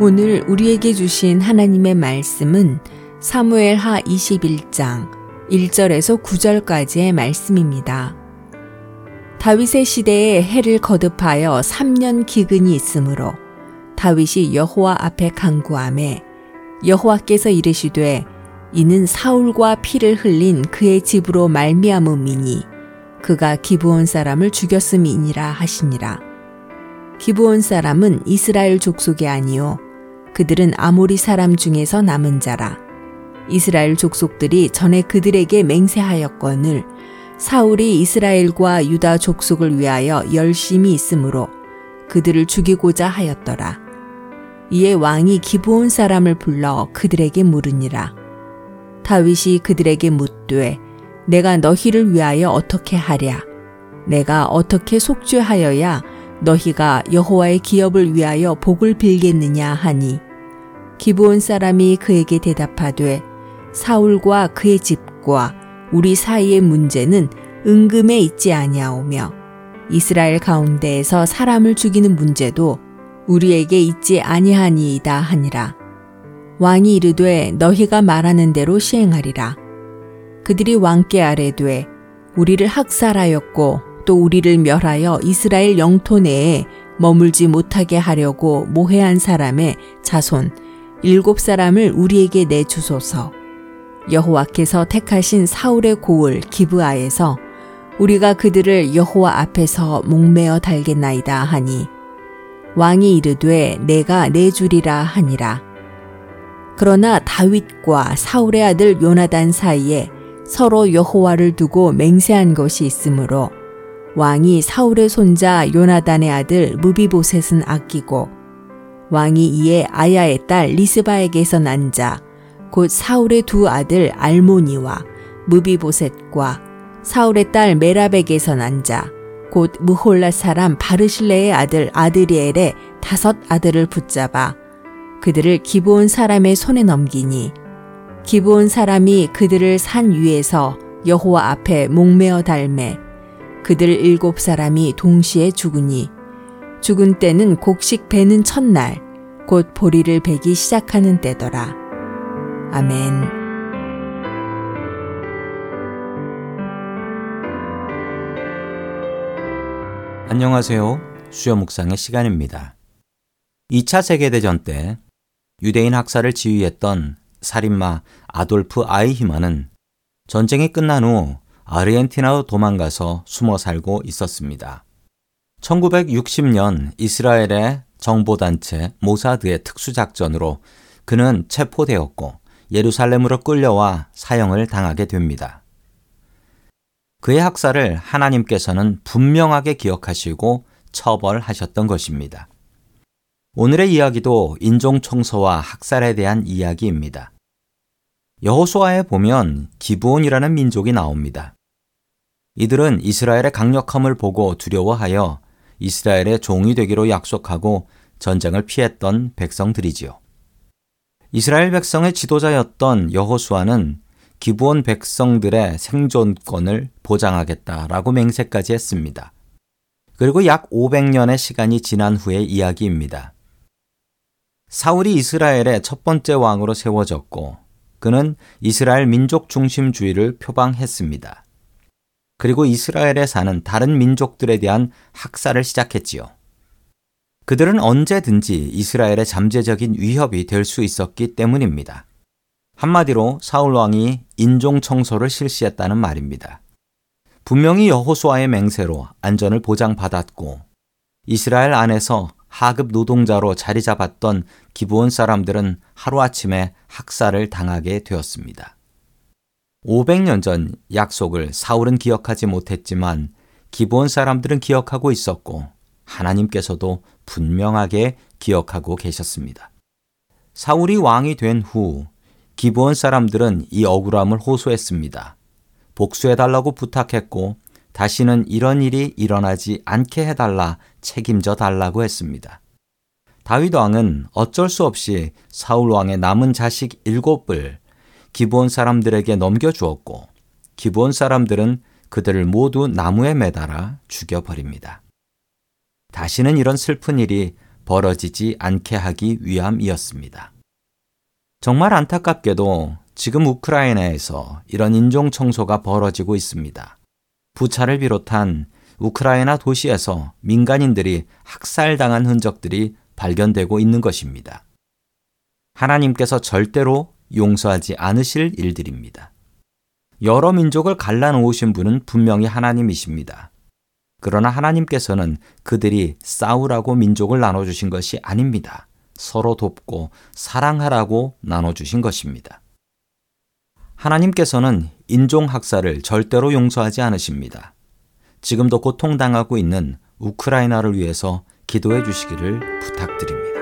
오늘 우리에게 주신 하나님의 말씀은 사무엘 하 21장 1절에서 9절까지의 말씀입니다. 다윗의 시대에 해를 거듭하여 3년 기근이 있으므로 다윗이 여호와 앞에 간구함에 여호와께서 이르시되 이는 사울과 피를 흘린 그의 집으로 말미암음이니 그가 기브온 사람을 죽였음이니라 하시니라. 기브온 사람은 이스라엘 족속이 아니요 그들은 아모리 사람 중에서 남은 자라. 이스라엘 족속들이 전에 그들에게 맹세하였거늘 사울이 이스라엘과 유다 족속을 위하여 열심히 있으므로 그들을 죽이고자 하였더라. 이에 왕이 기브온 사람을 불러 그들에게 물으니라. 다윗이 그들에게 묻되 내가 너희를 위하여 어떻게 하랴? 내가 어떻게 속죄하여야 너희가 여호와의 기업을 위하여 복을 빌겠느냐 하니 기브온 사람이 그에게 대답하되 사울과 그의 집과 우리 사이의 문제는 은금에 있지 아니하오며 이스라엘 가운데에서 사람을 죽이는 문제도 우리에게 있지 아니하니이다 하니라. 왕이 이르되 너희가 말하는 대로 시행하리라. 그들이 왕께 아뢰되 우리를 학살하였고 또 우리를 멸하여 이스라엘 영토 내에 머물지 못하게 하려고 모해한 사람의 자손 일곱 사람을 우리에게 내주소서. 여호와께서 택하신 사울의 고을 기브아에서 우리가 그들을 여호와 앞에서 목매어 달겠나이다 하니 왕이 이르되 내가 내주리라 하니라. 그러나 다윗과 사울의 아들 요나단 사이에 서로 여호와를 두고 맹세한 것이 있으므로 왕이 사울의 손자 요나단의 아들 무비보셋은 아끼고 왕이 이에 아야의 딸 리스바에게서 난 자, 곧 사울의 두 아들 알모니와 무비보셋과 사울의 딸 메랍에게서 난 자, 곧 무홀라 사람 바르실레의 아들 아드리엘의 다섯 아들을 붙잡아 그들을 기브온 사람의 손에 넘기니 기브온 사람이 그들을 산 위에서 여호와 앞에 목매어 달매 그들 일곱 사람이 동시에 죽으니 죽은 때는 곡식 베는 첫날 곧 보리를 베기 시작하는 때더라. 아멘. 안녕하세요. 수요 묵상의 시간입니다. 2차 세계대전 때 유대인 학살을 지휘했던 살인마 아돌프 아이히만은 전쟁이 끝난 후 아르헨티나로 도망가서 숨어 살고 있었습니다. 1960년 이스라엘의 정보단체 모사드의 특수작전으로 그는 체포되었고 예루살렘으로 끌려와 사형을 당하게 됩니다. 그의 학살을 하나님께서는 분명하게 기억하시고 처벌하셨던 것입니다. 오늘의 이야기도 인종 청소와 학살에 대한 이야기입니다. 여호수아에 보면 기브온이라는 민족이 나옵니다. 이들은 이스라엘의 강력함을 보고 두려워하여 이스라엘의 종이 되기로 약속하고 전쟁을 피했던 백성들이지요. 이스라엘 백성의 지도자였던 여호수아는 기부온 백성들의 생존권을 보장하겠다라고 맹세까지 했습니다. 그리고 약 500년의 시간이 지난 후의 이야기입니다. 사울이 이스라엘의 첫 번째 왕으로 세워졌고 그는 이스라엘 민족 중심주의를 표방했습니다. 그리고 이스라엘에 사는 다른 민족들에 대한 학살을 시작했지요. 그들은 언제든지 이스라엘의 잠재적인 위협이 될 수 있었기 때문입니다. 한마디로 사울 왕이 인종 청소를 실시했다는 말입니다. 분명히 여호수아의 맹세로 안전을 보장받았고 이스라엘 안에서 하급 노동자로 자리 잡았던 기브온 사람들은 하루아침에 학살을 당하게 되었습니다. 500년 전 약속을 사울은 기억하지 못했지만 기본 사람들은 기억하고 있었고 하나님께서도 분명하게 기억하고 계셨습니다. 사울이 왕이 된 후 기본 사람들은 이 억울함을 호소했습니다. 복수해달라고 부탁했고 다시는 이런 일이 일어나지 않게 해달라 책임져 달라고 했습니다. 다윗 왕은 어쩔 수 없이 사울 왕의 남은 자식 일곱을 기본 사람들에게 넘겨주었고 기본 사람들은 그들을 모두 나무에 매달아 죽여버립니다. 다시는 이런 슬픈 일이 벌어지지 않게 하기 위함이었습니다. 정말 안타깝게도 지금 우크라이나에서 이런 인종 청소가 벌어지고 있습니다. 부차를 비롯한 우크라이나 도시에서 민간인들이 학살당한 흔적들이 발견되고 있는 것입니다. 하나님께서 절대로 용서하지 않으실 일들입니다. 여러 민족을 갈라놓으신 분은 분명히 하나님이십니다. 그러나 하나님께서는 그들이 싸우라고 민족을 나눠주신 것이 아닙니다. 서로 돕고 사랑하라고 나눠주신 것입니다. 하나님께서는 인종학살을 절대로 용서하지 않으십니다. 지금도 고통당하고 있는 우크라이나를 위해서 기도해 주시기를 부탁드립니다.